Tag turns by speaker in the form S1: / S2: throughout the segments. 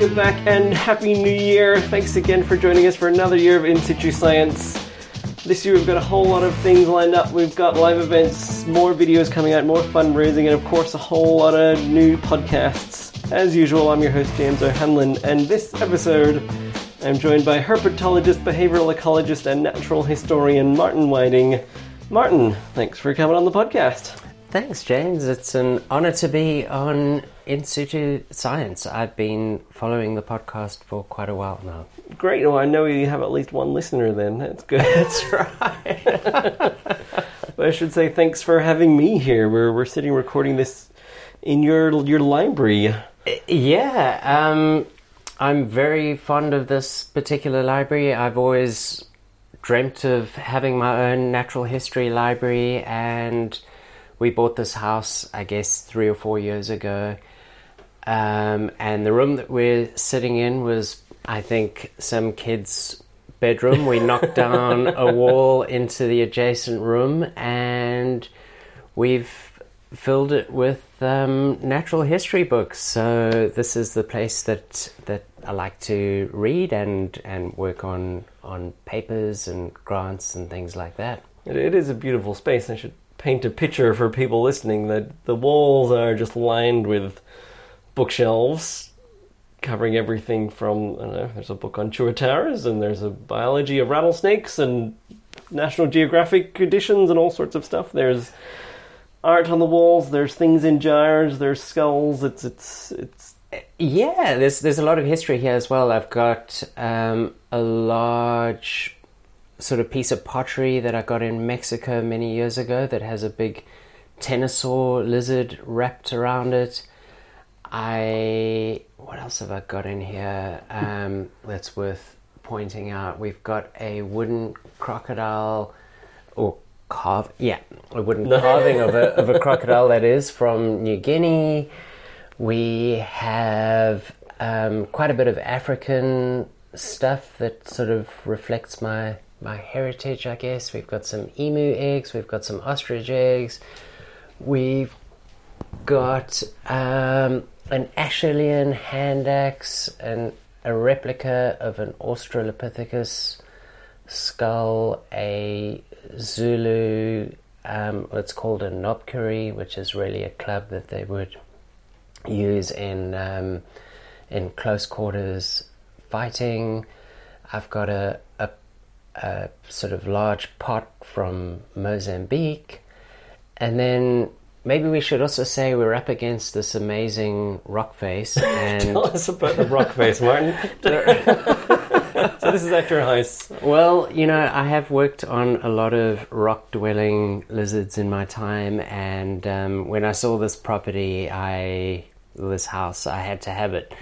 S1: welcome back and Happy New Year. Thanks again for joining us for another year of In Situ Science. This year we've got a whole lot of things lined up. We've got live events, more videos coming out, more fundraising, and of course a whole lot of new podcasts. As usual, I'm your host James O'Hanlon, and this episode I'm joined by herpetologist, behavioral ecologist, and natural historian Martin Whiting. Martin, thanks for coming on the podcast.
S2: Thanks, James. It's an honor to be on In Situ Science. I've been following the podcast for quite a while now.
S1: Great. Well, I know you have at least one listener then. That's good.
S2: That's right.
S1: but I should say thanks for having me here. We're, we're sitting recording this in your your library.
S2: yeah, um, I'm very fond of this particular library. I've always dreamt of having my own natural history library and we bought this house, I guess, three or four years ago. Um, and the room that we're sitting in was, I think, some kid's bedroom. We knocked down a wall into the adjacent room and we've filled it with um, natural history books. So this is the place that that I like to read and and work on on papers and grants and things like that.
S1: It, it is a beautiful space. I should paint a picture for people listening that the walls are just lined with bookshelves covering everything from I don't know, there's a book on tuatara and there's a biology of rattlesnakes and National Geographic editions and all sorts of stuff. There's art on the walls, there's things in jars, there's skulls. It's it's it's
S2: yeah, there's there's a lot of history here as well. I've got um, a large sort of piece of pottery that I got in Mexico many years ago that has a big pterosaur lizard wrapped around it. I what else have I got in here um, that's worth pointing out? We've got a wooden crocodile or carve yeah a wooden carving of a of a crocodile that is from New Guinea. We have um, quite a bit of African stuff that sort of reflects my my heritage, I guess. We've got some emu eggs, we've got some ostrich eggs, we've got um, an Acheulean hand axe and a replica of an Australopithecus skull, a Zulu, um, what's called a knobkerrie, which is really a club that they would use in um, in close quarters fighting. I've got a, a a sort of large pot from Mozambique. And then maybe we should also say we're up against this amazing rock face. And
S1: Tell us about the rock face, Martin. so this is at your house.
S2: Well, you know, I have worked on a lot of rock-dwelling lizards in my time, and um, when I saw this property, I this house, I had to have it.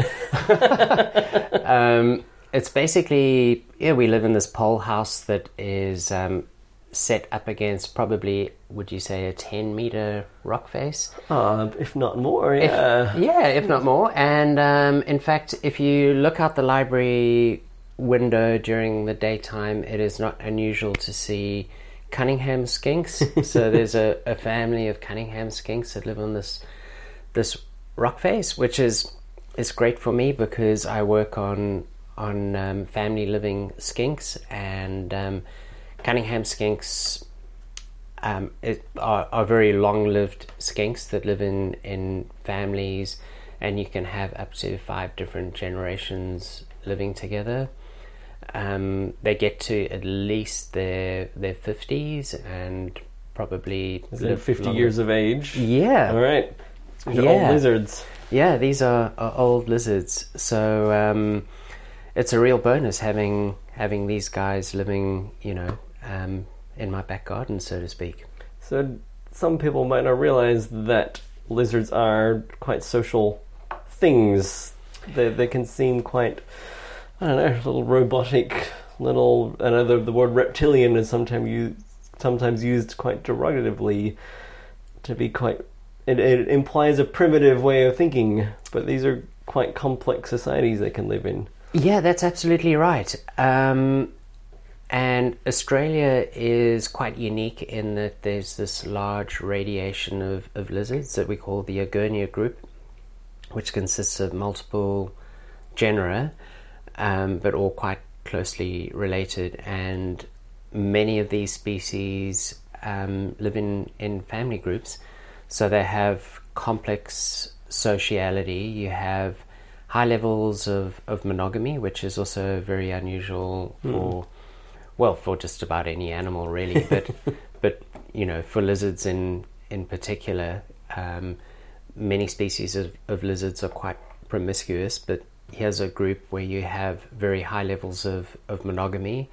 S2: um, it's basically yeah we live in this pole house that is um, set up against probably would you say a 10 meter rock face?
S1: Uh, if not more yeah.
S2: if, yeah if not more. And um, in fact if you look out the library window during the daytime it is not unusual to see cunningham skinks. So there's a, a family of cunningham skinks that live on this this rock face which is is great for me because i work on on um, family living skinks, and um, Cunningham skinks um, are, are, very long lived skinks that live in, in families, and you can have up to five different generations living together. Um, they get to at least their their fifties and probably
S1: fifty longer. years of age.
S2: Yeah.
S1: All right. yeah. Old lizards.
S2: Yeah, these are, are old lizards. So um, it's a real bonus having having these guys living, you know, um, in my back garden, so to speak.
S1: So some people might not realize that lizards are quite social things. They they can seem quite, I don't know, little robotic, little. I know the, the word reptilian is sometimes used sometimes used quite derogatively to be quite. It, it implies a primitive way of thinking, but these are quite complex societies they can live in.
S2: Yeah, that's absolutely right. Um, and Australia is quite unique in that there's this large radiation of, of lizards that we call the Egernia group, which consists of multiple genera, um, but all quite closely related. And many of these species um, live in, in family groups, so they have complex sociality. You have high levels of, of monogamy, which is also very unusual for, well, for just about any animal, really. But, but you know, for lizards in in particular, um, many species of, of lizards are quite promiscuous. But here's a group where you have very high levels of of monogamy.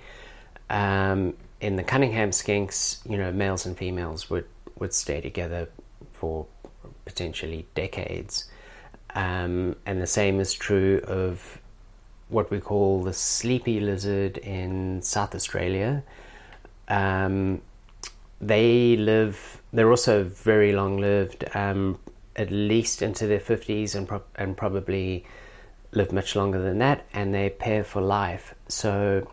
S2: Um, in the Cunningham skinks, you know, males and females would would stay together for potentially decades. Um, and the same is true of what we call the sleepy lizard in South Australia. Um, they live, they're also very long lived, um, at least into their 50s and, pro- and probably live much longer than that, and they pair for life. So,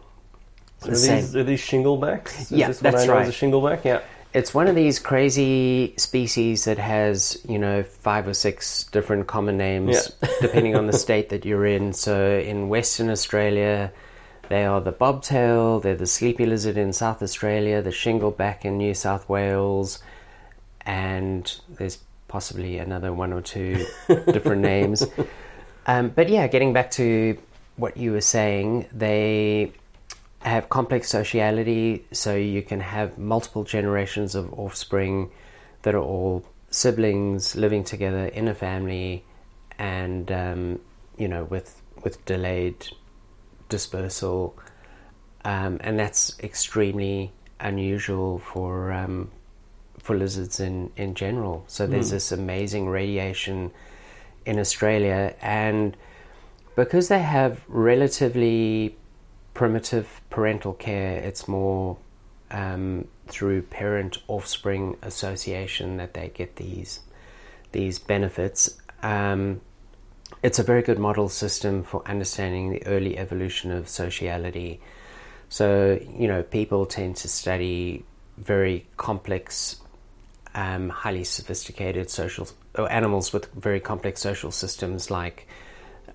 S1: So are these, are these shinglebacks? Is
S2: Yeah, that's right.
S1: As a shingleback? Yeah.
S2: It's one of these crazy species that has, you know, five or six different common names
S1: Yeah.
S2: depending on the state that you're in. So in Western Australia, they are the bobtail, they're the sleepy lizard in South Australia, the shingleback in New South Wales, and there's possibly another one or two different names. Um, but yeah, getting back to what you were saying, they have complex sociality, so you can have multiple generations of offspring that are all siblings living together in a family, and um, you know, with with delayed dispersal, um, and that's extremely unusual for um, for lizards in in general. So there's this amazing radiation in Australia, and because they have relatively primitive parental care, it's more um, through parent offspring association that they get these these benefits. Um, it's a very good model system for understanding the early evolution of sociality. So, you know, people tend to study very complex, um, highly sophisticated social animals with very complex social systems like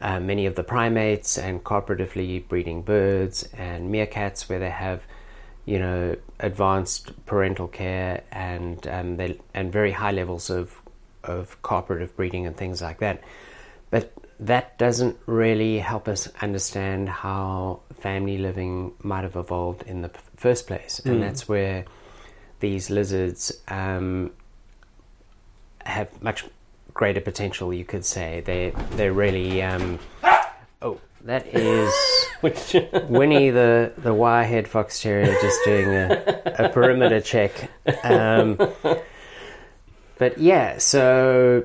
S2: uh, many of the primates and cooperatively breeding birds and meerkats, where they have, you know, advanced parental care and um, they, and very high levels of of cooperative breeding and things like that. But that doesn't really help us understand how family living might have evolved in the first place, and that's where these lizards um, have much greater potential. You could say they they're really. Um, oh, that is Winnie the the wirehead fox terrier just doing a, a perimeter check. Um, but yeah, so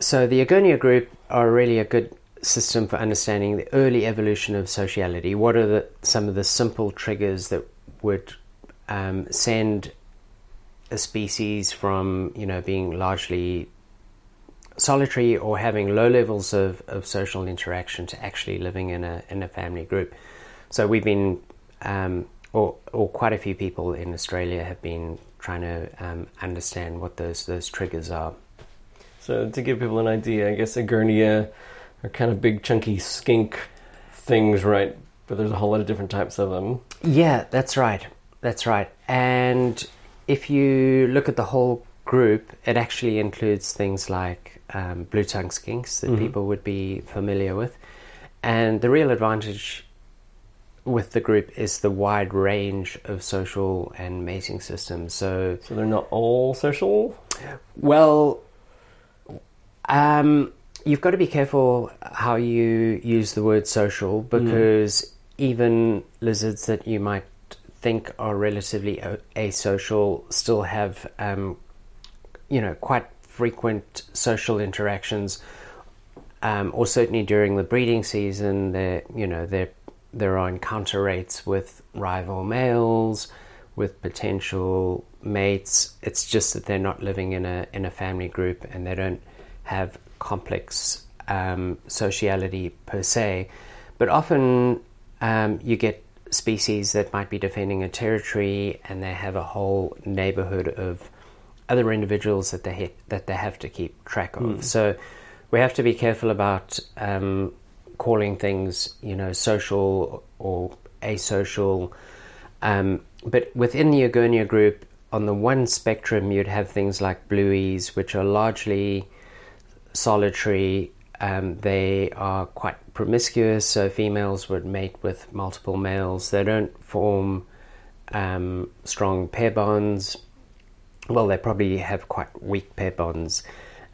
S2: so the Egernia group are really a good system for understanding the early evolution of sociality. What are the some of the simple triggers that would um, send a species from you know being largely solitary or having low levels of, of social interaction to actually living in a in a family group. So we've been, um, or or quite a few people in Australia have been trying to um, understand what those those triggers are.
S1: So to give people an idea, I guess Egernia are kind of big, chunky skink things, right? But there's a whole lot of different types of them.
S2: Yeah, that's right. That's right. And if you look at the whole group, it actually includes things like um, blue tongue skinks that people would be familiar with. And the real advantage with the group is the wide range of social and mating systems. So,
S1: So they're not all social.
S2: well, um, you've got to be careful how you use the word social because even lizards that you might think are relatively asocial still have, um, you know, quite frequent social interactions. Um, or certainly during the breeding season, there, you know, there there are encounter rates with rival males, with potential mates. It's just that they're not living in a in a family group and they don't have complex um, sociality per se. But often um, you get species that might be defending a territory and they have a whole neighborhood of other individuals that they hit, that they have to keep track of. So we have to be careful about um, calling things, you know, social or asocial. Um, but within the Egernia group, on the one spectrum, you'd have things like blueies, which are largely solitary. Um, they are quite promiscuous, so females would mate with multiple males. They don't form um, strong pair bonds. Well, they probably have quite weak pair bonds.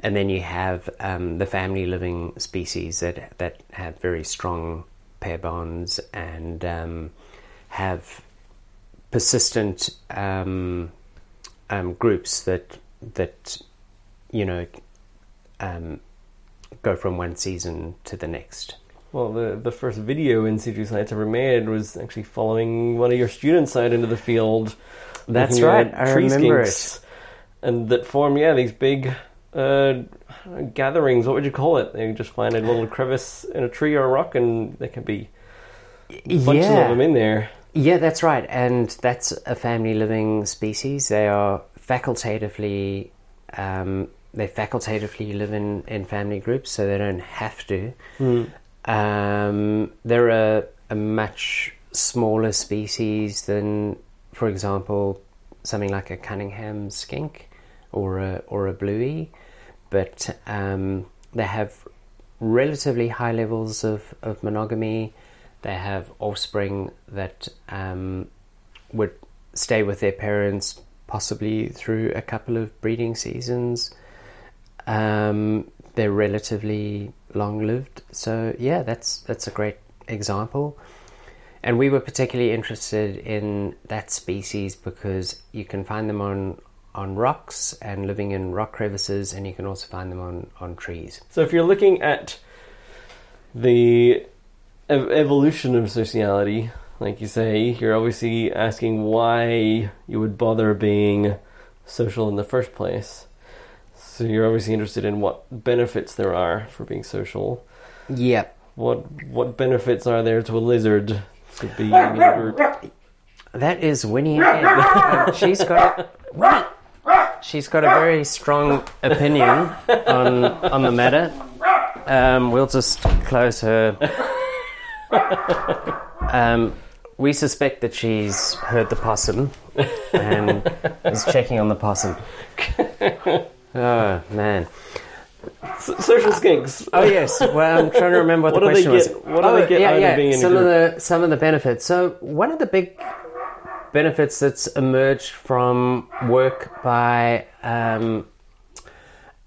S2: And then you have um, the family living species that that have very strong pair bonds and um, have persistent um, um, groups that that you know um, go from one season to the next.
S1: Well, the the first video in situ science ever made was actually following one of your students out into the field.
S2: That's right. I
S1: tree
S2: remember
S1: skinks, and that form yeah these big uh, gatherings. What would you call it? They just find a little crevice in a tree or a rock, and there can be
S2: it.
S1: bunches
S2: yeah.
S1: of them in there.
S2: Yeah, that's right. And that's a family living species. They are facultatively, um, they facultatively live in, in family groups, so they don't have to. Um, they're a, a much smaller species than, for example, something like a Cunningham skink or a, or a bluey, but um, they have relatively high levels of, of monogamy. They have offspring that um, would stay with their parents possibly through a couple of breeding seasons. Um, they're relatively long lived, so yeah, that's that's a great example. And we were particularly interested in that species because you can find them on on rocks and living in rock crevices, and you can also find them on on trees.
S1: So if you're looking at the ev- evolution of sociality, like you say, you're obviously asking why you would bother being social in the first place. So you're obviously interested in what benefits there are for being social.
S2: Yep.
S1: What what benefits are there to a lizard to be in group?
S2: That is Winnie she's got Winnie. She's got a very strong opinion on on the matter. Um, we'll just close her. Um, we suspect that she's heard the possum and is checking on the possum. Oh man!
S1: So- social skinks.
S2: Oh yes. Well, I'm trying to remember what,
S1: What
S2: the
S1: they
S2: question was.
S1: get- what do
S2: oh,
S1: they get
S2: yeah,
S1: out of
S2: yeah.
S1: being in a
S2: some of the some of the benefits. So one of the big benefits that's emerged from work by um,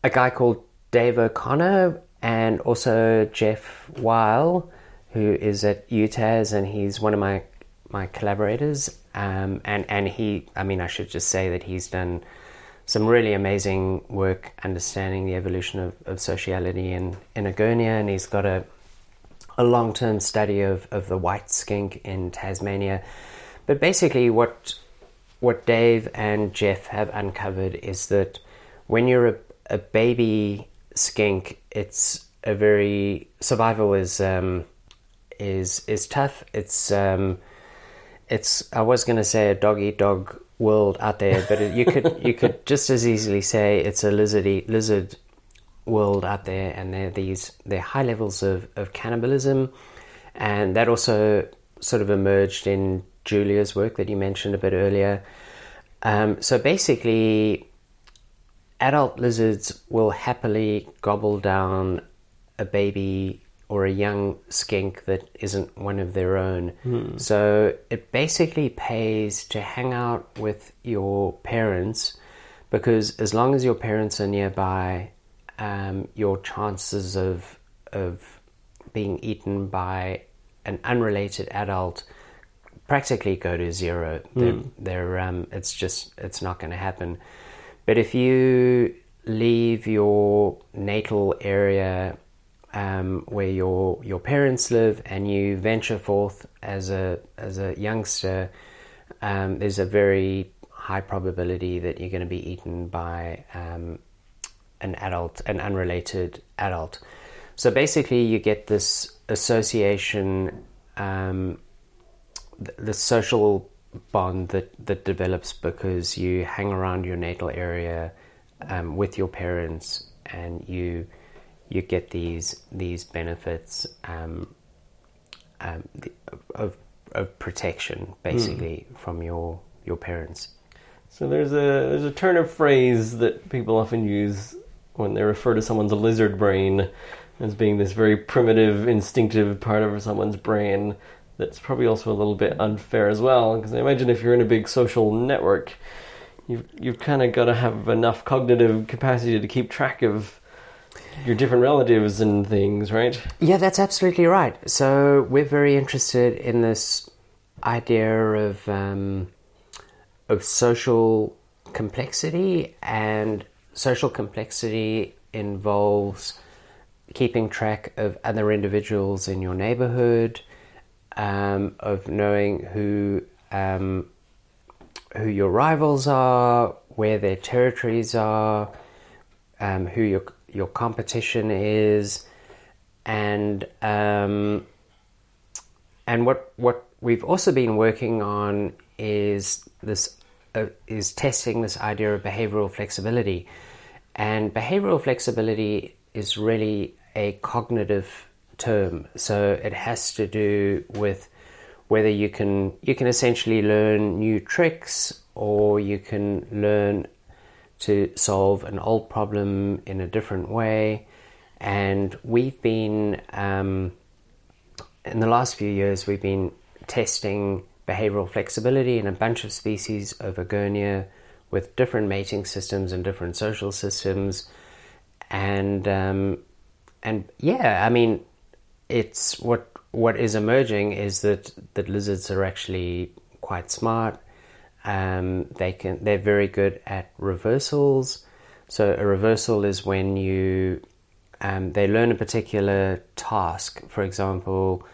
S2: a guy called Dave O'Connor and also Geoff While, who is at UTAS, and he's one of my my collaborators. Um, and and he, I mean, I should just say that he's done some really amazing work understanding the evolution of, of sociality in, in Egernia, and he's got a a long term study of, of the white skink in Tasmania. But basically, what what Dave and Jeff have uncovered is that when you're a, a baby skink, it's a very survival is um, is is tough. It's um, it's I was going to say a dog eat dog world out there, but you could you could just as easily say it's a lizard lizard world out there, and there are these there are high levels of, of cannibalism, and that also sort of emerged in Julia's work that you mentioned a bit earlier. Um, so basically, adult lizards will happily gobble down a baby or a young skink that isn't one of their own. So it basically pays to hang out with your parents because as long as your parents are nearby, um, your chances of of being eaten by an unrelated adult practically go to zero. They're, they're um, it's just it's not going to happen. But if you leave your natal area um, where your your parents live and you venture forth as a as a youngster, um, there's a very high probability that you're going to be eaten by um, an adult, an unrelated adult. So basically, you get this association, um, th- the social bond that, that develops because you hang around your natal area um, with your parents and you you get these these benefits um, um, of of protection, basically, mm. from your your parents.
S1: So there's a there's a turn of phrase that people often use when they refer to someone's lizard brain as being this very primitive, instinctive part of someone's brain. That's probably also a little bit unfair as well, because I imagine if you're in a big social network, you've you've kind of got to have enough cognitive capacity to keep track of your different relatives and things, right?
S2: Yeah, that's absolutely right. So we're very interested in this idea of um, of social complexity, and social complexity involves keeping track of other individuals in your neighborhood, um, of knowing who um, who your rivals are, where their territories are, um, who your your competition is, and um, and what what we've also been working on is this uh, is testing this idea of behavioral flexibility, and behavioral flexibility is really a cognitive term. So it has to do with whether you can you can essentially learn new tricks or you can learn to solve an old problem in a different way. And we've been um, in the last few years we've been testing behavioral flexibility in a bunch of species of Egernia with different mating systems and different social systems, and um, and yeah, I mean, it's what what is emerging is that that lizards are actually quite smart. Um, they can they're very good at reversals. So a reversal is when you um, they learn a particular task. For example,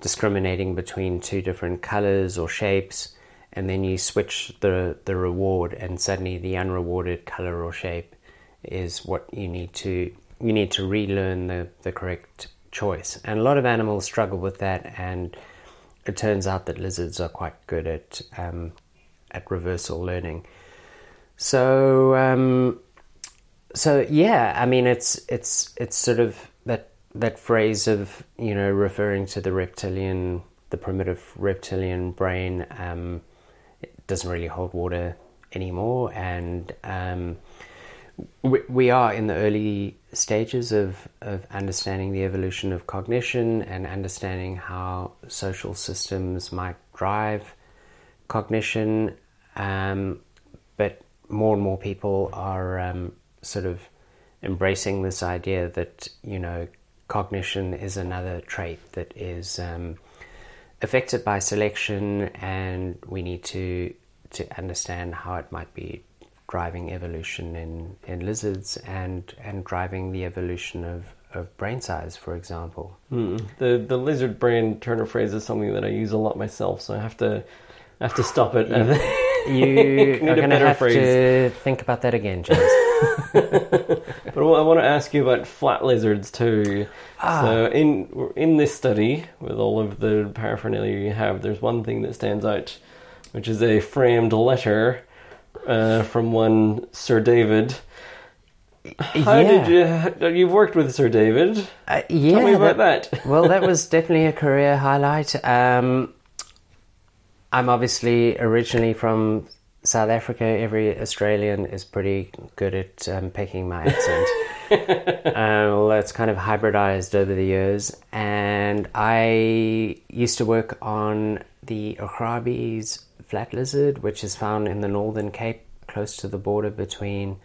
S2: discriminating between two different colors or shapes, and then you switch the, the reward, and suddenly the unrewarded color or shape is what you need to you need to relearn the, the correct choice. And a lot of animals struggle with that, and it turns out that lizards are quite good at um, at reversal learning. So um, so yeah, I mean it's it's it's sort of that that phrase of you know referring to the reptilian, the primitive reptilian brain, um, doesn't really hold water anymore, and um, we, we are in the early stages of of understanding the evolution of cognition and understanding how social systems might drive cognition, um, but more and more people are um, sort of embracing this idea that you know cognition is another trait that is um, affected by selection, and we need to to understand how it might be driving evolution in, in lizards and and driving the evolution of, of brain size, for example.
S1: Mm. The the lizard brain turner phrase is something that I use a lot myself, so I have to I have to stop it.
S2: you are going to have phrase. to think about that again, James.
S1: but I want to ask you about flat lizards too. Ah. So in in this study, with all of the paraphernalia you have, there's one thing that stands out, which is a framed letter uh, from one Sir David. How yeah. did you? You've worked with Sir David. Uh, yeah, Tell me about that.
S2: that. well, that was definitely a career highlight. Um, I'm obviously originally from South Africa, every Australian is pretty good at um, picking my accent. um, it's kind of hybridized over the years. And I used to work on the Augrabies flat lizard, which is found in the Northern Cape, close to the border between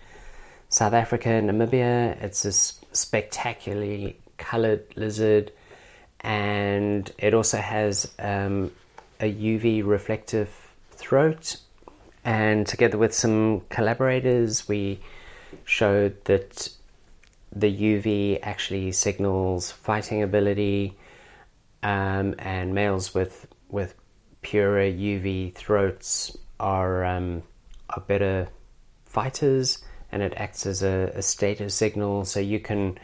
S2: South Africa and Namibia. It's a spectacularly colored lizard, and it also has um, a UV reflective throat and together with some collaborators, we showed that the UV actually signals fighting ability, um, and males with with purer UV throats are um, are better fighters, and it acts as a, a status signal. So you can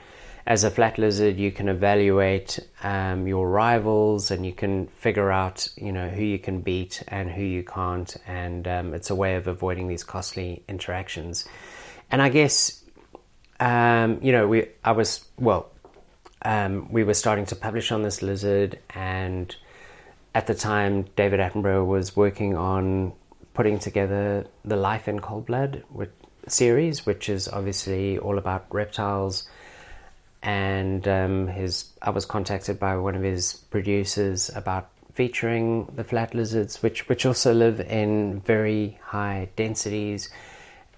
S2: as a flat lizard, you can evaluate um, your rivals and you can figure out, you know, who you can beat and who you can't. And um, it's a way of avoiding these costly interactions. And I guess um, you know, we I was well, um, we were starting to publish on this lizard, and at the time, David Attenborough was working on putting together the Life in Cold Blood series, which is obviously all about reptiles. And um, his, I was contacted by one of his producers about featuring the flat lizards, which which also live in very high densities,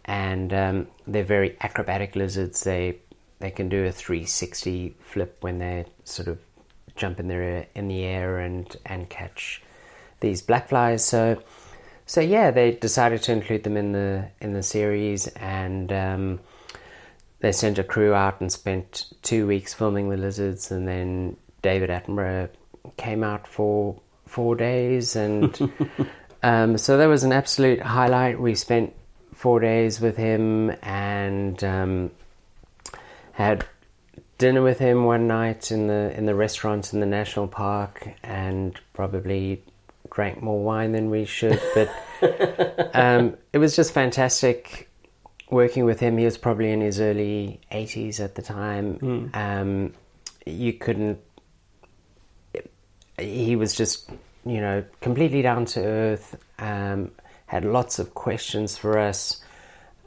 S2: and um, they're very acrobatic lizards. They they can do a 360 flip when they sort of jump in the in the air and and catch these black flies. So so yeah, they decided to include them in the in the series, and um, they sent a crew out and spent two weeks filming the lizards, and then David Attenborough came out for four days, and um, so that was an absolute highlight. We spent four days with him and um, had dinner with him one night in the in the restaurant in the national park, and probably drank more wine than we should. But um, it was just fantastic working with him. He was probably in his early 80s at the time. Mm. Um, you couldn't he was just, you know, completely down to earth. Um, had lots of questions for us.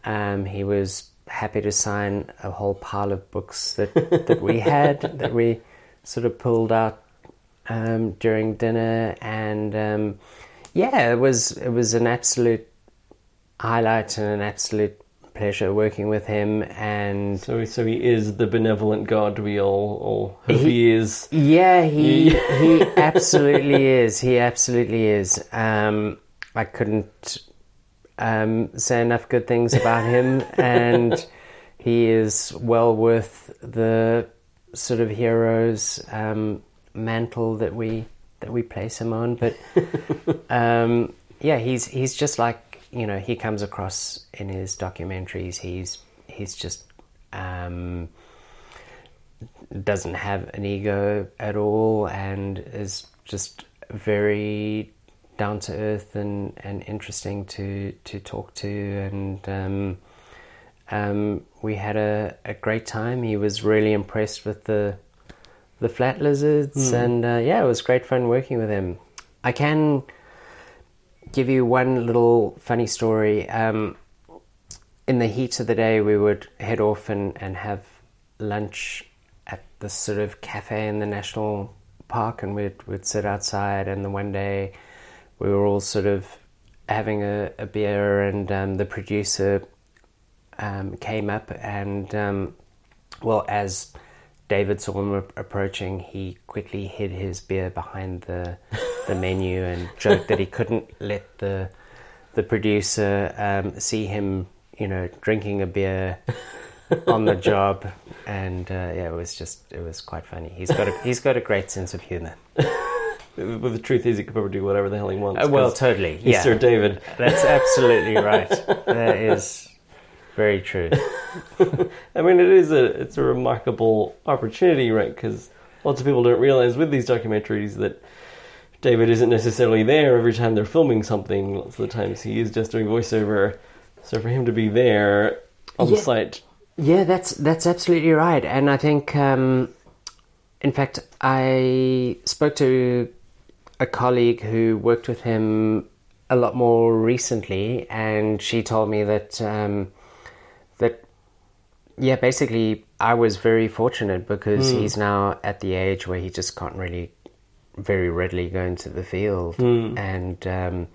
S2: Um, he was happy to sign a whole pile of books that that we had that we sort of pulled out um, during dinner, and um, yeah, it was it was an absolute highlight and an absolute pleasure working with him and
S1: so so he is the benevolent god we all all hope he, he is.
S2: Yeah he he absolutely is. He absolutely is. Um, i couldn't um, say enough good things about him and he is well worth the sort of hero's um, mantle that we that we place him on. But um, yeah he's he's just like you know he comes across in his documentaries. He's he's just um, doesn't have an ego at all, and is just very down to earth and, and interesting to to talk to and. Um, um, we had a, a great time. He was really impressed with the the flat lizards, mm. and uh, yeah, it was great fun working with him. I can give you one little funny story. Um, in the heat of the day, we would head off and, and have lunch at this sort of cafe in the national park, and we'd, we'd sit outside. And the one day, we were all sort of having a, a beer, and um, the producer um, came up, and um, well, as David saw him approaching, he quickly hid his beer behind the the menu and joked that he couldn't let the the producer um, see him, you know, drinking a beer on the job, and uh, yeah, it was just it was quite funny. He's got a, he's got a great sense of humor.
S1: but the truth is, he could probably do whatever the hell he wants.
S2: Uh, well, totally.
S1: He's
S2: yeah.
S1: Sir David.
S2: That's absolutely right. that is very true.
S1: I mean, it is a it's a remarkable opportunity, right? Because lots of people don't realize with these documentaries that David isn't necessarily there every time they're filming something. Lots of the times he is just doing voiceover. So for him to be there on yeah. the site,
S2: yeah, that's that's absolutely right. And I think, um, in fact, I spoke to a colleague who worked with him a lot more recently, and she told me that um, that yeah, basically, I was very fortunate because mm. he's now at the age where he just can't really very readily go into the field, mm. and um,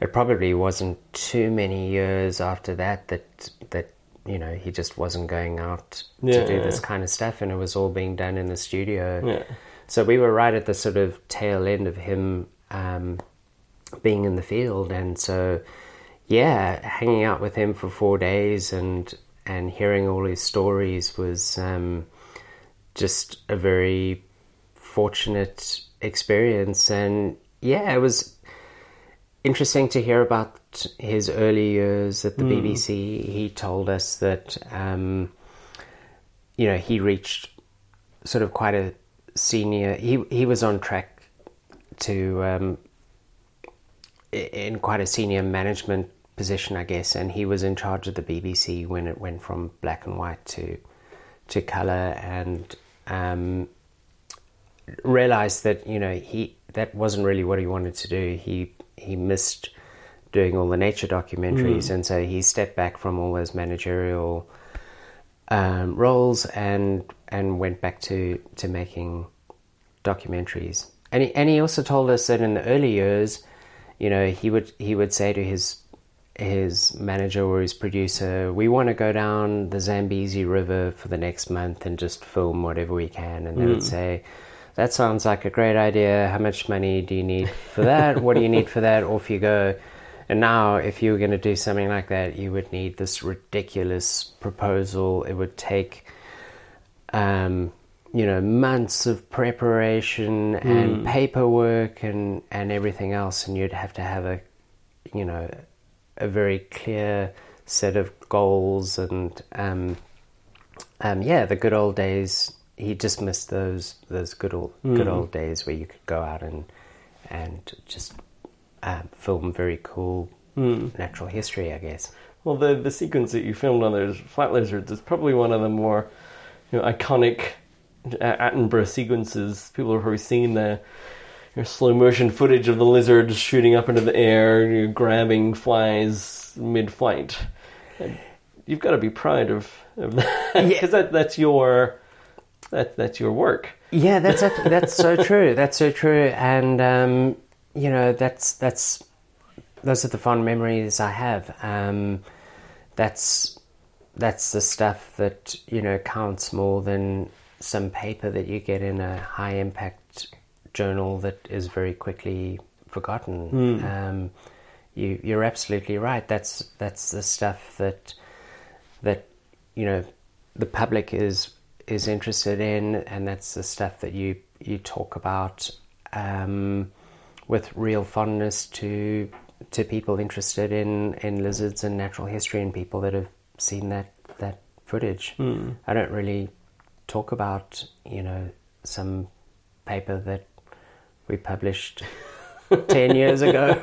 S2: it probably wasn't too many years after that that that you know he just wasn't going out yeah, to do this kind of stuff, and it was all being done in the studio.
S1: Yeah.
S2: So we were right at the sort of tail end of him um, being in the field, and so yeah, hanging out with him for four days and and hearing all his stories was um, just a very fortunate experience. And yeah, it was interesting to hear about his early years at the mm. BBC. He told us that, um, you know, he reached sort of quite a senior, he, he was on track to, um, in quite a senior management position, I guess, and he was in charge of the BBC when it went from black and white to to color, and um, realized that you know he that wasn't really what he wanted to do. He he missed doing all the nature documentaries, and so he stepped back from all those managerial um, roles and and went back to to making documentaries. And he, and he also told us that in the early years, you know, he would he would say to his his manager or his producer, "We want to go down the Zambezi River for the next month and just film whatever we can." And they would say, "That sounds like a great idea. How much money do you need for that? what do you need for that?" Off you go. And now, if you were going to do something like that, you would need this ridiculous proposal. It would take, um, you know, months of preparation and paperwork and, and everything else, and you'd have to have a, you know, a very clear set of goals and, um, um, yeah, the good old days. He just missed those those good old good old days where you could go out and and just um, film very cool natural history, I guess.
S1: Well, the the sequence that you filmed on those flat lizards is probably one of the more you know, iconic uh, Attenborough sequences. People have probably seen the you know, slow motion footage of the lizards shooting up into the air, you know, grabbing flies mid flight. You've got to be proud of, of that because that, that's your that, that's your work.
S2: Yeah, that's that's so true. That's so true, and um, you know that's that's those are the fond memories I have. Um, that's that's the stuff that you know counts more than some paper that you get in a high impact journal that is very quickly forgotten. Um, you you're absolutely right. That's that's the stuff that that you know the public is is interested in, and that's the stuff that you you talk about um, with real fondness to to people interested in in lizards and natural history, and people that have seen that that footage. I don't really talk about you know some paper that we published ten years ago,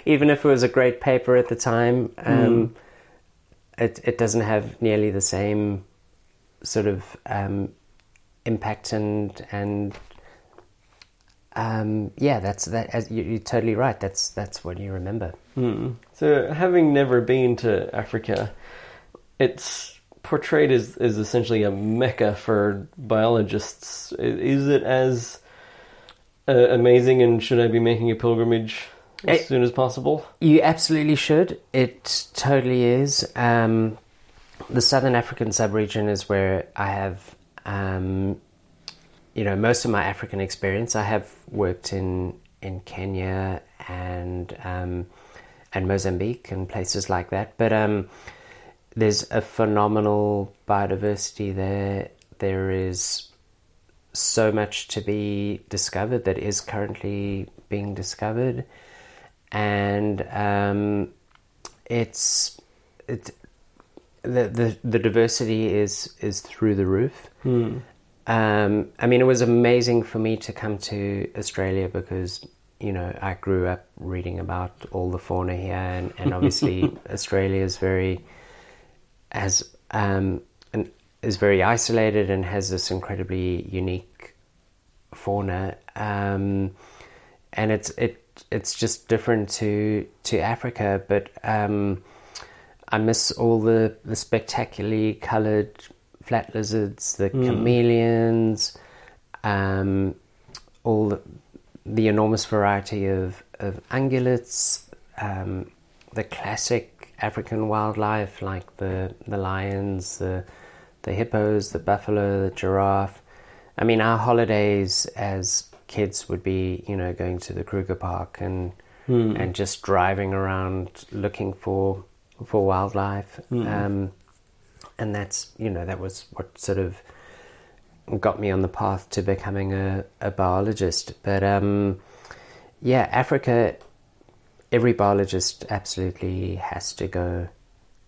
S2: even if it was a great paper at the time. Um, it it doesn't have nearly the same sort of um, impact and and um, yeah, that's that. As you, you're totally right. That's that's what you remember.
S1: So, having never been to Africa, it's portrayed as, as essentially a mecca for biologists. Is it as uh, amazing, and should I be making a pilgrimage as
S2: Eh.
S1: soon as possible?
S2: You absolutely should. It totally is. Um, the Southern African subregion is where I have, um, you know, most of my African experience. I have worked in in Kenya and um, and Mozambique and places like that. But um, there's a phenomenal biodiversity there. There is so much to be discovered that is currently being discovered, and um, it's it, the, the the diversity is is through the roof. Um, I mean, it was amazing for me to come to Australia because you know I grew up reading about all the fauna here, and, and obviously Australia is very has um, and is very isolated and has this incredibly unique fauna, um, and it's it it's just different to to Africa, but. Um, I miss all the, the spectacularly coloured flat lizards, the chameleons, um, all the, the enormous variety of, of ungulates, um, the classic African wildlife like the, the lions, the, the hippos, the buffalo, the giraffe. I mean, our holidays as kids would be, you know, going to the Kruger Park and and just driving around looking for for wildlife. Um, and that's you know that was what sort of got me on the path to becoming a, a biologist. But um, yeah, Africa, every biologist absolutely has to go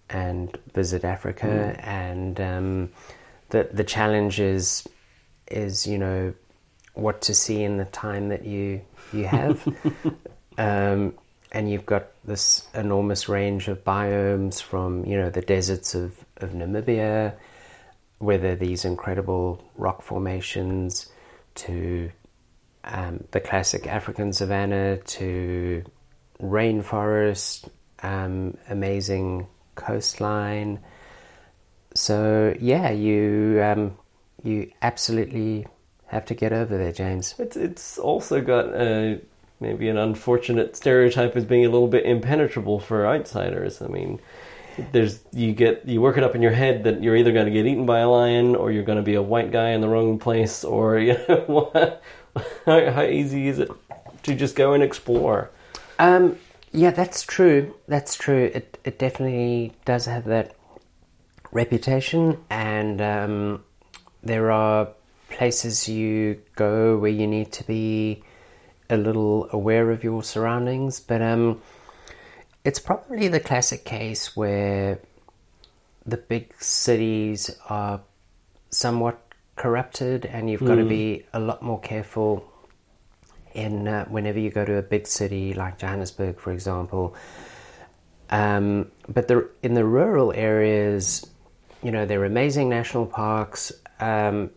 S2: and visit Africa, and um, the the challenge is is you know what to see in the time that you you have. um, and you've got this enormous range of biomes from you know the deserts of, of Namibia, where there are these incredible rock formations, to um, the classic African savanna, to rainforest, um, amazing coastline. So yeah, you um, you absolutely have to get over there, James.
S1: It's it's also got a, maybe an unfortunate stereotype as being a little bit impenetrable for outsiders. I mean, there's you get you work it up in your head that you're either going to get eaten by a lion or you're going to be a white guy in the wrong place, or you know what? How, how easy is it to just go and explore?
S2: Um, yeah, that's true. That's true. It it definitely does have that reputation, and um, there are places you go where you need to be a little aware of your surroundings. But um, it's probably the classic case where the big cities are somewhat corrupted, and you've got to be a lot more careful in uh, whenever you go to a big city like Johannesburg, for example. Um, but the, in the rural areas, you know, there are amazing national parks. Um,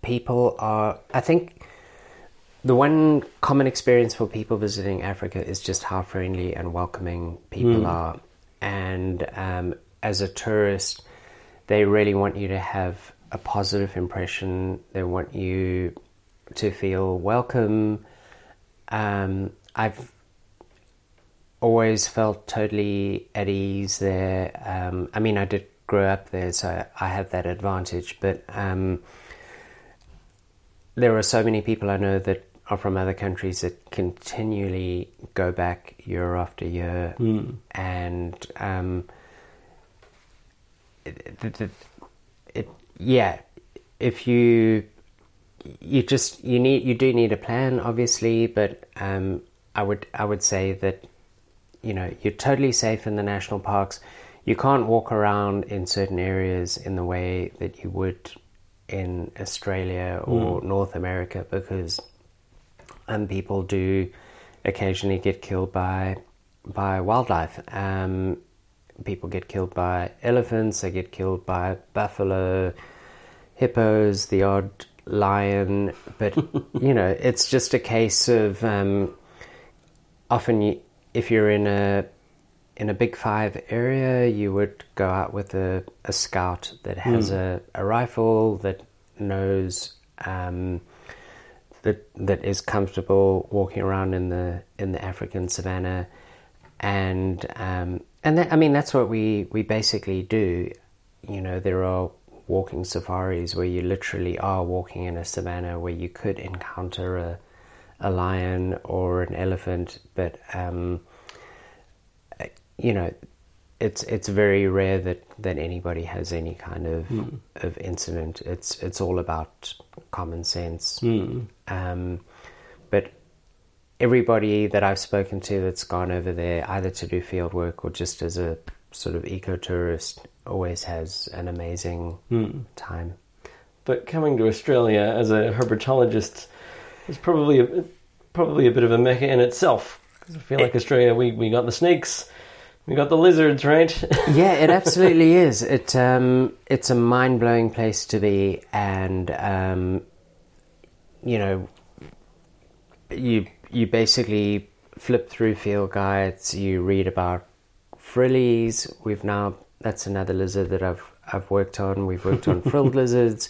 S2: people are, I think, the one common experience for people visiting Africa is just how friendly and welcoming people are. And um, as a tourist, they really want you to have a positive impression. They want you to feel welcome. Um, I've always felt totally at ease there. Um, I mean, I did grow up there, so I have that advantage. But um, there are so many people I know that are from other countries that continually go back year after year, and um, it, it, it, it, yeah, if you you just you need you do need a plan, obviously, but um, I would I would say that you know you're totally safe in the national parks. You can't walk around in certain areas in the way that you would in Australia or North America because um, people do occasionally get killed by by wildlife. Um, people get killed by elephants. They get killed by buffalo, hippos, the odd lion. But you know, it's just a case of um, often you, if you're in a in a big five area, you would go out with a, a scout that has a, a rifle that knows um, that that is comfortable walking around in the in the African savannah, and um, and that, I mean that's what we we basically do. You know, there are walking safaris where you literally are walking in a savannah where you could encounter a a lion or an elephant, but um, you know, it's it's very rare that, that anybody has any kind of hmm. of incident. It's it's all about common sense. Hmm. Um, but everybody that I've spoken to that's gone over there, either to do field work or just as a sort of eco tourist, always has an amazing hmm. time.
S1: But coming to Australia as a herpetologist is probably a, probably a bit of a mecca in itself. 'Cause I feel like Australia, we, we got the snakes, we got the lizards, right?
S2: yeah, it absolutely is. It um, it's a mind blowing place to be, and um, you know, you you basically flip through field guides. You read about frillies. We've now that's another lizard that I've I've worked on. We've worked on frilled lizards.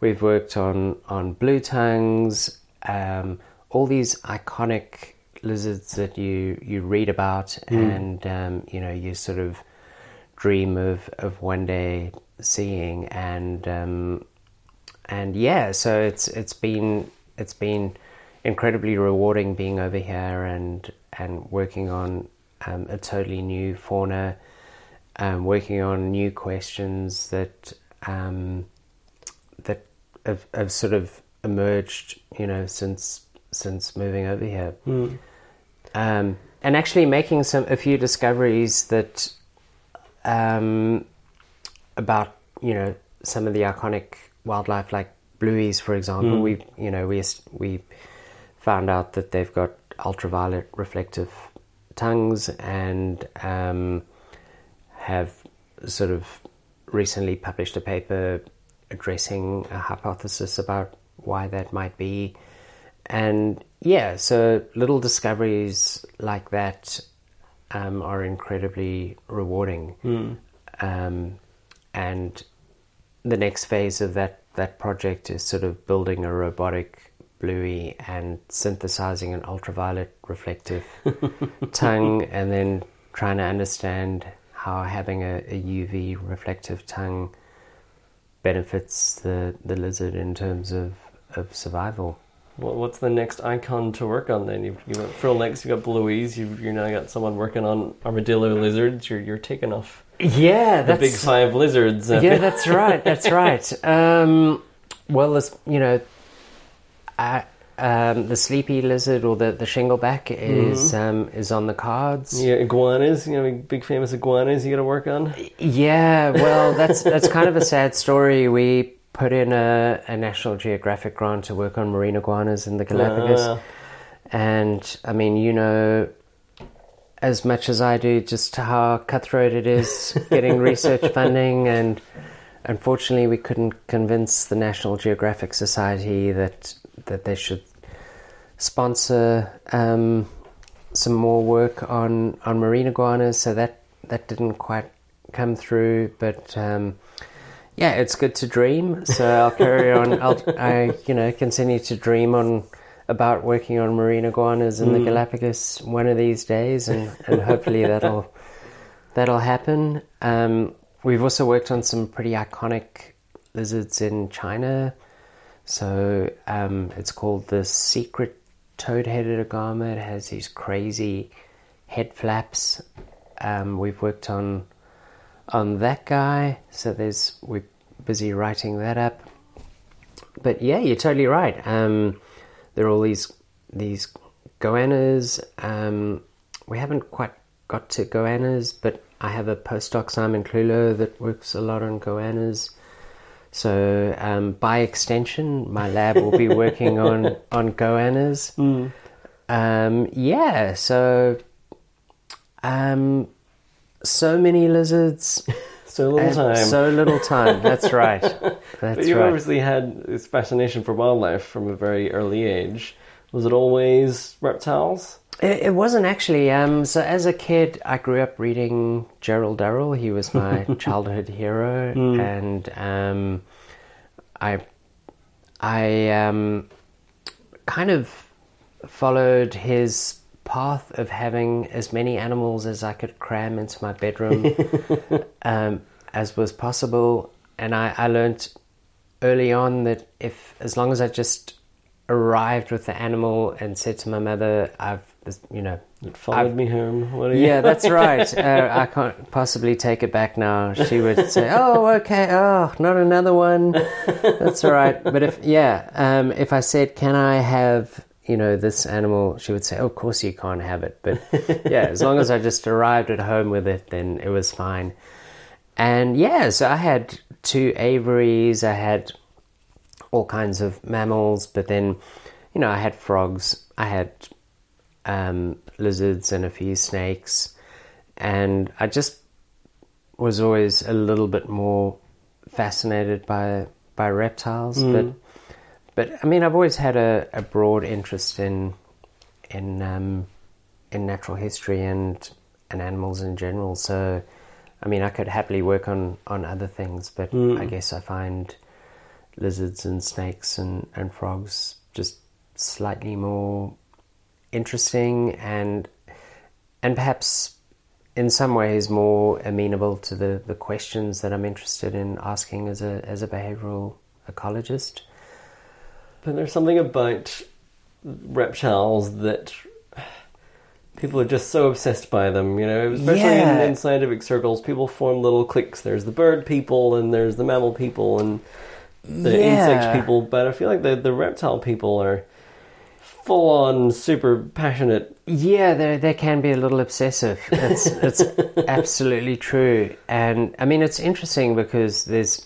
S2: We've worked on on blue tongues. Um, all these iconic lizards that you you read about, and um, you know you sort of dream of of one day seeing, and um, and yeah, so it's it's been it's been incredibly rewarding being over here and and working on um, a totally new fauna, um, working on new questions that um, that have, have sort of emerged, you know, since since moving over here, um, and actually making some a few discoveries that um, about you know some of the iconic wildlife like blueies, for example. We you know we we found out that they've got ultraviolet reflective tongues and um, have sort of recently published a paper addressing a hypothesis about why that might be. And yeah, so little discoveries like that um, are incredibly rewarding.
S1: Mm.
S2: Um, and the next phase of that, that project is sort of building a robotic bluey and synthesizing an ultraviolet reflective tongue and then trying to understand how having a, a UV reflective tongue benefits the, the lizard in terms of, of survival.
S1: Well, what's the next icon to work on then? You've, you've got frill necks, you've got blueies, you've you now got someone working on armadillo lizards. You're you're taking off
S2: Yeah,
S1: the big five lizards.
S2: yeah, that's right. That's right. Um, well, this, you know, I, um, the sleepy lizard or the, the shingleback is um, is on the cards.
S1: Yeah, iguanas. You know, big, big famous iguanas. You got to work on.
S2: Yeah, well, that's that's kind of a sad story. We put in a, a National Geographic grant to work on marine iguanas in the Galapagos,
S1: Ah.
S2: and I mean, you know, as much as I do, just how cutthroat it is getting research funding, and unfortunately, we couldn't convince the National Geographic Society that that they should sponsor um, some more work on on marine iguanas. So that that didn't quite come through, but. Um, yeah, it's good to dream. So I'll carry on. I'll, I, you know, continue to dream on about working on marine iguanas in the Galapagos one of these days, and, and hopefully that'll that'll happen. Um, we've also worked on some pretty iconic lizards in China. So um, it's called the secret toad-headed agama. It has these crazy head flaps. Um, we've worked on on that guy. So there's we're busy writing that up. But yeah, you're totally right. Um, there are all these these goannas. Um, we haven't quite got to goannas, but I have a postdoc Simon Clulow that works a lot on goannas. So um, by extension, my lab will be working on on goannas. Um, yeah, so um, so many lizards,
S1: So little
S2: and
S1: time.
S2: so little time. That's right.
S1: but
S2: That's
S1: you
S2: right.
S1: obviously had this fascination for wildlife from a very early age. Was it always reptiles?
S2: It, it wasn't actually. Um, so as a kid, I grew up reading Gerald Durrell. He was my childhood hero, and um, I, I um, kind of followed his path of having as many animals as I could cram into my bedroom um, as was possible. And I, I learned early on that if, as long as I just arrived with the animal and said to my mother, I've, you know,
S1: It followed
S2: I've-
S1: me home. What are you?
S2: yeah, that's right. Uh, I can't possibly take it back now. She would say, "Oh, okay. Oh, not another one. That's all right." But if yeah, um, if I said, "Can I have you know this animal?" She would say, oh, "Of course you can't have it." But yeah, as long as I just arrived at home with it, then it was fine. And yeah, so I had two aviaries. I had all kinds of mammals, but then you know I had frogs. I had um, lizards and a few snakes, and I just was always a little bit more fascinated by by reptiles. But but I mean, I've always had a, a broad interest in in um, in natural history and and animals in general. So I mean, I could happily work on on other things, but I guess I find lizards and snakes and, and frogs just slightly more interesting and and perhaps in some ways more amenable to the, the questions that I'm interested in asking as a as a behavioral ecologist.
S1: But there's something about reptiles that people are just so obsessed by them, you know, especially
S2: Yeah.
S1: in, in scientific circles. People form little cliques. There's the bird people, and there's the mammal people, and the
S2: Yeah.
S1: insect people. But I feel like the, the reptile people are full on super passionate.
S2: Yeah, they they can be a little obsessive. It's it's absolutely true, and I mean it's interesting because there's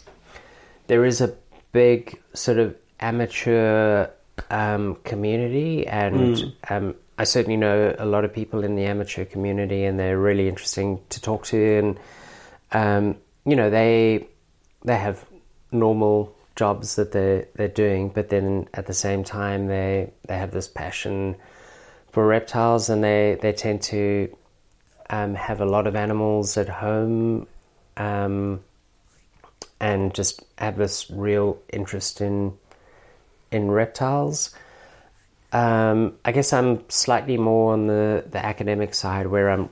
S2: there is a big sort of amateur um, community and um, I certainly know a lot of people in the amateur community, and they're really interesting to talk to. And um, you know, they they have normal jobs that they're they're doing, but then at the same time, they they have this passion for reptiles, and they they tend to um, have a lot of animals at home. Um, and just have this real interest in in reptiles. Um, I guess I'm slightly more on the, the academic side, where I'm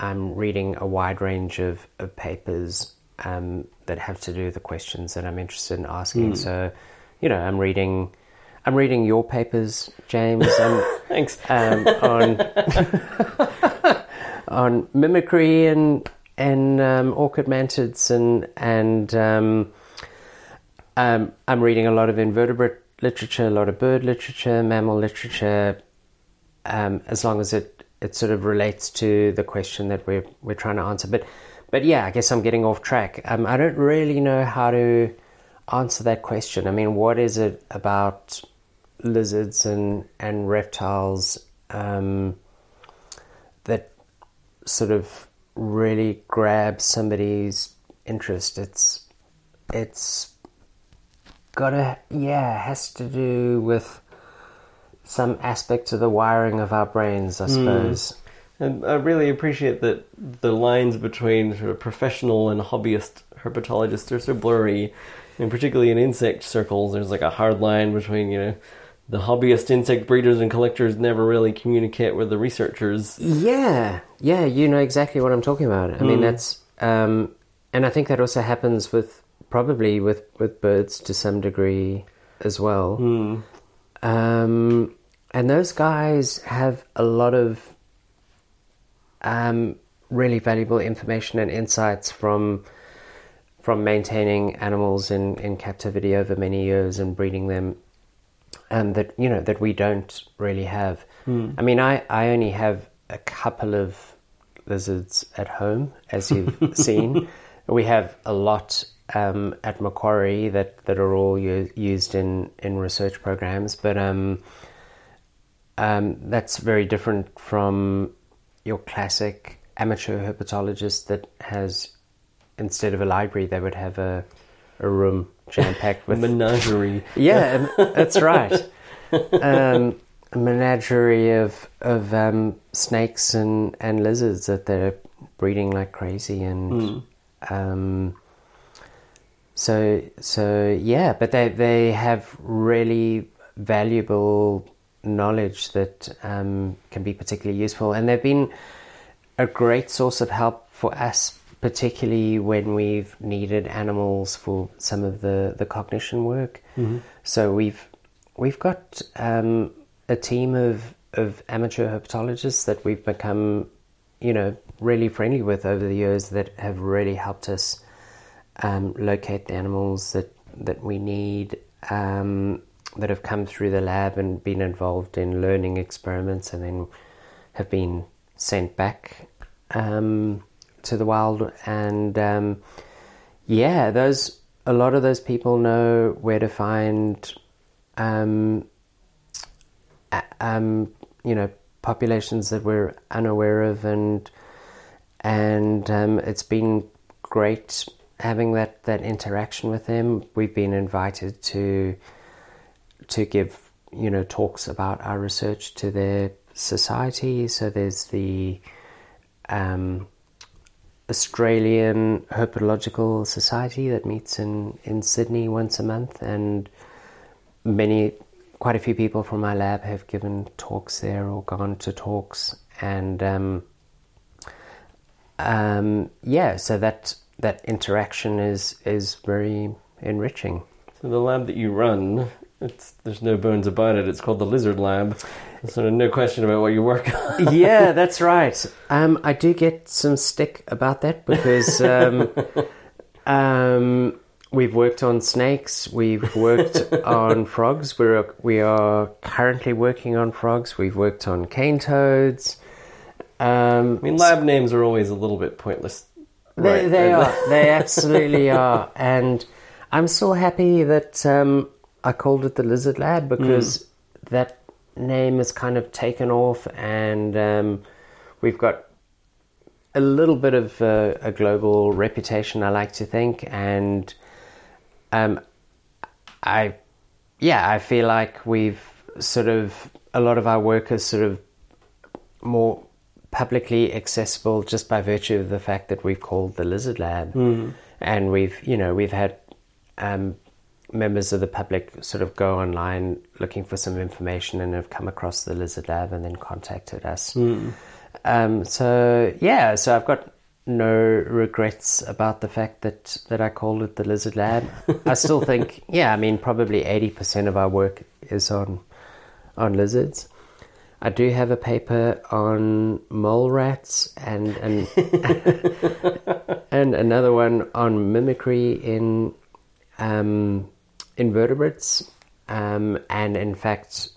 S2: I'm reading a wide range of, of papers um, that have to do with the questions that I'm interested in asking. Mm. So, you know, I'm reading I'm reading your papers, James.
S1: Thanks
S2: um, on on mimicry and and um, orchid mantids and and um, I'm reading a lot of invertebrate literature, a lot of bird literature, mammal literature, um, as long as it, it sort of relates to the question that we're we're trying to answer. But but yeah, I guess I'm getting off track. Um, I don't really know how to answer that question. I mean, what is it about lizards and and reptiles um, that sort of really grabs somebody's interest. It's it's got a yeah, has to do with some aspect of the wiring of our brains, I hmm. suppose. Mm.
S1: And I really appreciate that the lines between sort of professional and hobbyist herpetologists are so blurry. And particularly in insect circles, there's like a hard line between, you know, the hobbyist insect breeders and collectors never really communicate with the researchers.
S2: Yeah, yeah, you know exactly what I'm talking about. I mm. mean, hmm. that's, um, and I think that also happens with probably with with birds to some degree as well.
S1: Mm.
S2: Um, and those guys have a lot of um, really valuable information and insights from from maintaining animals in, in captivity over many years and breeding them and that you know that we don't really have.
S1: Mm.
S2: I mean, I I only have a couple of lizards at home, as you've seen. We have a lot um, at Macquarie that, that are all u- used in, in research programs, but um, um, that's very different from your classic amateur herpetologist that has, instead of a library, they would have a, a room jam packed with
S1: menagerie.
S2: Yeah, that's right. Um, a menagerie of of um, snakes and, and lizards that they're breeding like crazy, and
S1: mm.
S2: um, so so yeah. But they they have really valuable knowledge that um, can be particularly useful, and they've been a great source of help for us particularly when we've needed animals for some of the, the cognition work.
S1: Mm-hmm.
S2: So we've we've got um, a team of of amateur herpetologists that we've become, you know, really friendly with over the years that have really helped us um, locate the animals that that we need. Um, that have come through the lab and been involved in learning experiments and then have been sent back um, to the wild, and um, yeah, those a lot of those people know where to find, um, um, you know, populations that we're unaware of, and and um, it's been great having that that interaction with them. We've been invited to to give you know talks about our research to their society. So there's the um, Australian Herpetological Society that meets in, in Sydney once a month, and many, quite a few people from my lab have given talks there or gone to talks, and um, um, yeah, so that that interaction is is very enriching.
S1: So the lab that you run, it's there's no bones about it. It's called the Lizard Lab. Sort of no question about what you work
S2: on. yeah, that's right. Um, I do get some stick about that because um, um, we've worked on snakes, we've worked on frogs. We're we are currently working on frogs. We've worked on cane toads. Um,
S1: I mean, lab names are always a little bit pointless.
S2: They, right? they are. They absolutely are. And I'm so happy that um, I called it the Lizard Lab because mm. that name has kind of taken off, and um, we've got a little bit of a, a, global reputation. I like to think, and um, I, yeah, I feel like we've sort of a lot of our work is sort of more publicly accessible just by virtue of the fact that we've called the Lizard Lab,
S1: mm.
S2: and we've you know we've had um, members of the public sort of go online looking for some information and have come across the Lizard Lab and then contacted us.
S1: Mm.
S2: Um, so yeah, so I've got no regrets about the fact that that I called it the Lizard Lab. I still think, yeah, I mean, probably eighty percent of our work is on on lizards. I do have a paper on mole rats and and and another one on mimicry in um, invertebrates. Um, and in fact,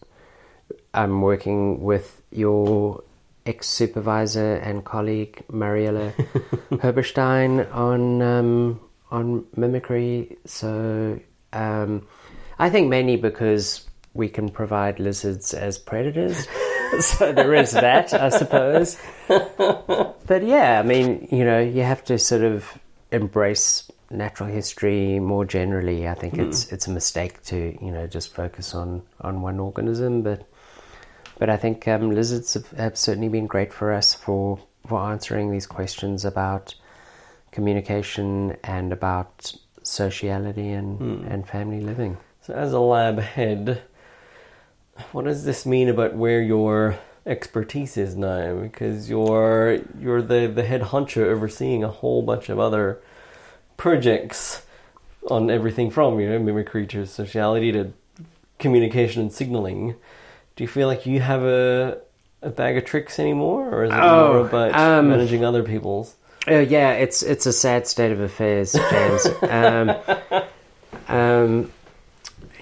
S2: I'm working with your ex supervisor and colleague Mariella Herberstein on um, on mimicry. So um, I think mainly because we can provide lizards as predators. so there is that, I suppose. But yeah, I mean, you know, you have to sort of embrace natural history more generally. I think mm. it's it's a mistake to you know just focus on on one organism, but but I think um, lizards have, have, certainly been great for us for for answering these questions about communication and about sociality and
S1: mm.
S2: and family living.
S1: So, as a lab head, what does this mean about where your expertise is now? Because you're you're the, the head honcho overseeing a whole bunch of other projects on everything from you know mimicry to sociality to communication and signaling. Do you feel like you have a a bag of tricks anymore, or is it oh, more about um, managing other people's?
S2: Oh yeah, it's it's a sad state of affairs, James. um, um,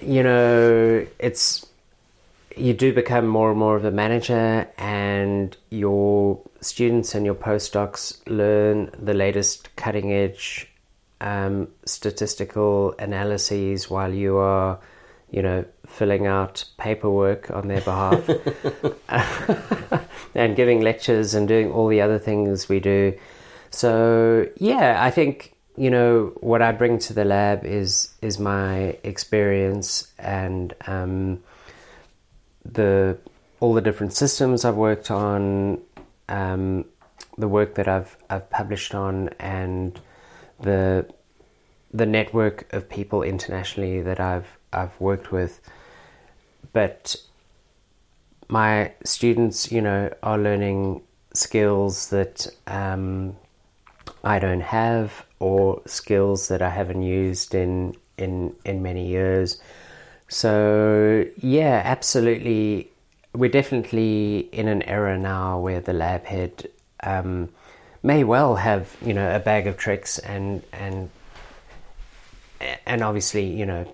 S2: you know, it's you do become more and more of a manager, and your students and your postdocs learn the latest cutting edge um, statistical analyses while you are, you know, filling out paperwork on their behalf and giving lectures and doing all the other things we do. So yeah, I think you know what I bring to the lab is is my experience and um, the all the different systems I've worked on, um, the work that I've I've published on, and the the network of people internationally that I've I've worked with. But my students, you know, are learning skills that um, I don't have, or skills that I haven't used in in in many years. So, yeah, absolutely. We're definitely in an era now where the lab head um, may well have, you know, a bag of tricks and, and, and obviously, you know,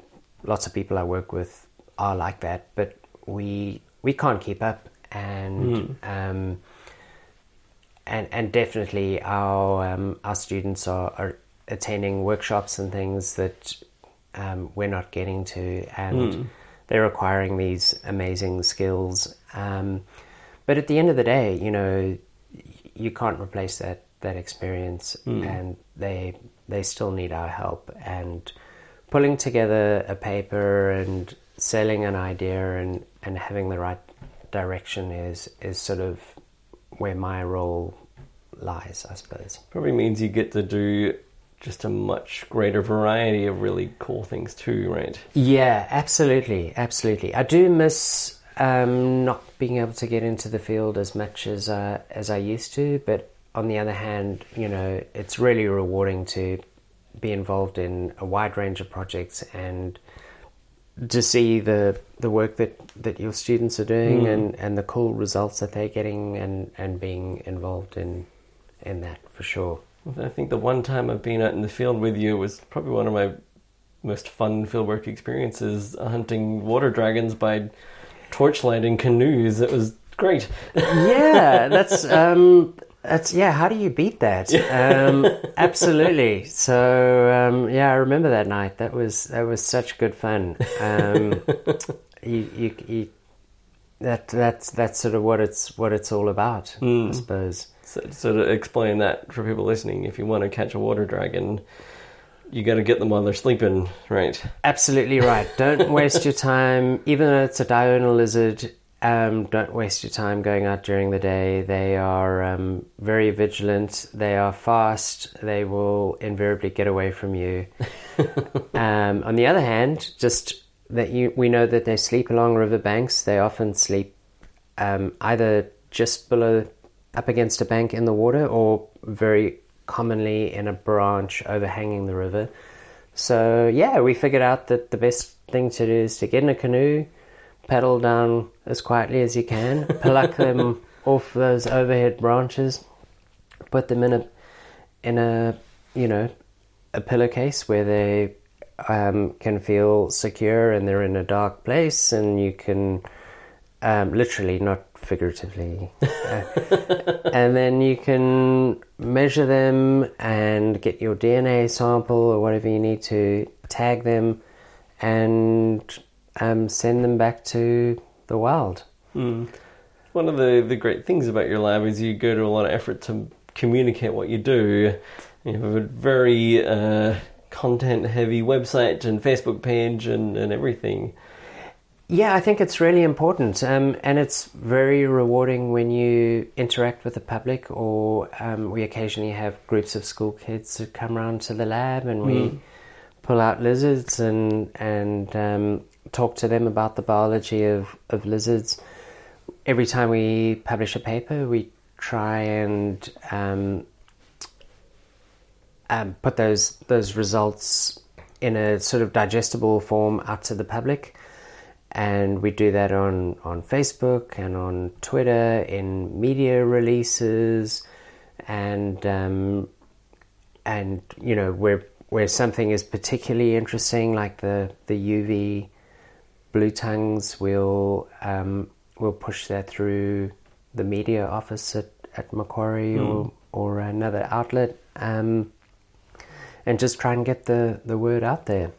S2: lots of people I work with are like that, but we, we can't keep up and,
S1: mm.
S2: um, and, and definitely our, um, our students are, are attending workshops and things that um, we're not getting to, and
S1: mm.
S2: they're acquiring these amazing skills. Um, but at the end of the day, you know, you can't replace that that experience,
S1: mm.
S2: and they they still need our help. And pulling together a paper and selling an idea and, and having the right direction is is sort of where my role lies, I suppose.
S1: Probably means you get to do just a much greater variety of really cool things too, right?
S2: Yeah, absolutely, absolutely. I do miss um, not being able to get into the field as much as uh, as I used to, but on the other hand, you know, it's really rewarding to be involved in a wide range of projects and to see the the work that, that your students are doing mm. and, and the cool results that they're getting and, and being involved in in that for sure.
S1: I think the one time I've been out in the field with you was probably one of my most fun fieldwork experiences hunting water dragons by torchlight in canoes. It was great.
S2: yeah, that's um, that's yeah. How do you beat that? Um, absolutely. So um, yeah, I remember that night. That was that was such good fun. Um, you, you, you that that's that's sort of what it's what it's all about, I suppose.
S1: So, to explain that for people listening, if you want to catch a water dragon, you got to get them while they're sleeping, right?
S2: Absolutely right. Don't waste your time, even though it's a diurnal lizard. Um, don't waste your time going out during the day. They are um, very vigilant. They are fast. They will invariably get away from you. um, on the other hand, just that you, we know that they sleep along riverbanks. They often sleep um, either just below, up against a bank in the water, or very commonly in a branch overhanging the river. So yeah, we figured out that the best thing to do is to get in a canoe, paddle down as quietly as you can, pluck them off those overhead branches, put them in a in a you know a pillowcase where they um, can feel secure and they're in a dark place and you can um, literally not figuratively uh, and then you can measure them and get your DNA sample or whatever you need to tag them and um, send them back to the wild
S1: One of the, the great things about your lab is you go to a lot of effort to communicate what you do. You have a very uh, content heavy website and Facebook page and, and everything.
S2: Yeah, I think it's really important, um, and it's very rewarding when you interact with the public, or um, we occasionally have groups of school kids who come around to the lab, and we pull out lizards and and um, talk to them about the biology of, of lizards. Every time we publish a paper, we try and um, um, put those those results in a sort of digestible form out to the public and we do that on, on Facebook and on Twitter in media releases. And um, and you know where where something is particularly interesting like the the UV blue tongues we'll um, we'll push that through the media office at, at Macquarie or or another outlet. Um, and just try and get the, the word out there.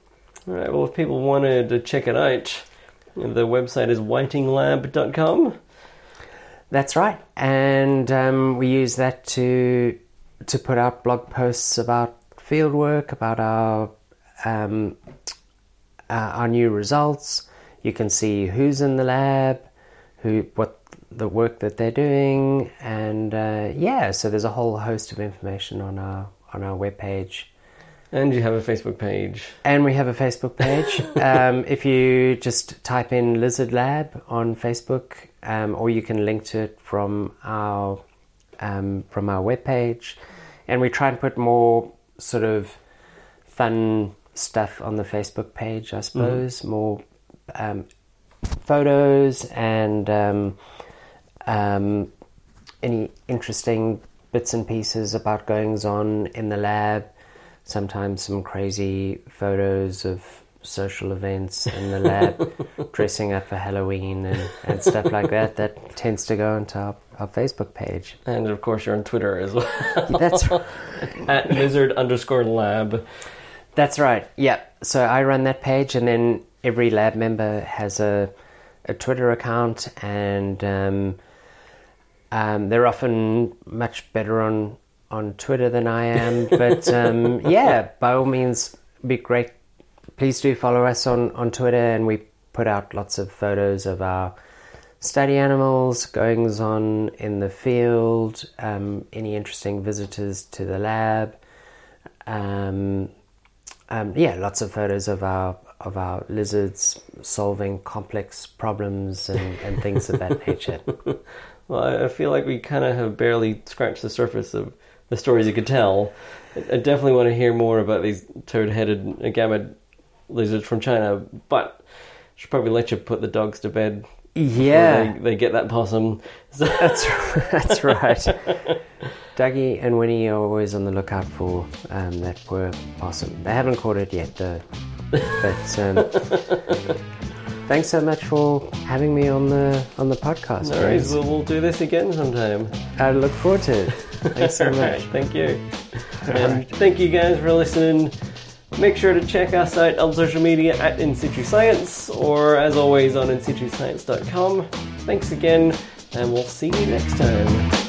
S1: All right, well, if people wanted to check it out, the website is whitinglab.com.
S2: That's right, and um, we use that to to put out blog posts about fieldwork, about our um, uh, our new results. You can see who's in the lab, who what the work that they're doing, and uh, yeah, so there's a whole host of information on our on our webpage.
S1: And you have a Facebook page.
S2: And we have a Facebook page. um, if you just type in Lizard Lab on Facebook, um, or you can link to it from our um, from our webpage, and we try and put more sort of fun stuff on the Facebook page. I suppose more um, photos and um, um, any interesting bits and pieces about goings on in the lab sometimes some crazy photos of social events in the lab, dressing up for Halloween and, and stuff like that. That tends to go onto our, our Facebook page.
S1: And of course, you're on Twitter as well.
S2: That's right.
S1: At lizard underscore lab.
S2: That's right. Yeah. So I run that page, and then every lab member has a a Twitter account, and um, um, they're often much better on on Twitter than I am. But um, yeah, by all means, be great. Please do follow us on on Twitter, and we put out lots of photos of our study animals, goings on in the field, um, any interesting visitors to the lab. Um, um, yeah, lots of photos of our of our lizards solving complex problems and, and things of that nature.
S1: Well, I I feel like we kind of have barely scratched the surface of the stories you could tell. I definitely want to hear more about these toad-headed agama lizards from China, but I should probably let you put the dogs to bed.
S2: Yeah,
S1: they, they get that possum. So,
S2: that's that's right. Dougie and Winnie are always on the lookout for um, that poor possum. They haven't caught it yet, though. But um, thanks so much for having me on the on the podcast.
S1: no worries, we'll, we'll do this again sometime.
S2: I look forward to it. Thanks so much.
S1: thank you. And thank you guys for listening. Make sure to check us out on social media at In Situ Science or as always on InSituScience.com. Thanks again, and we'll see you next time.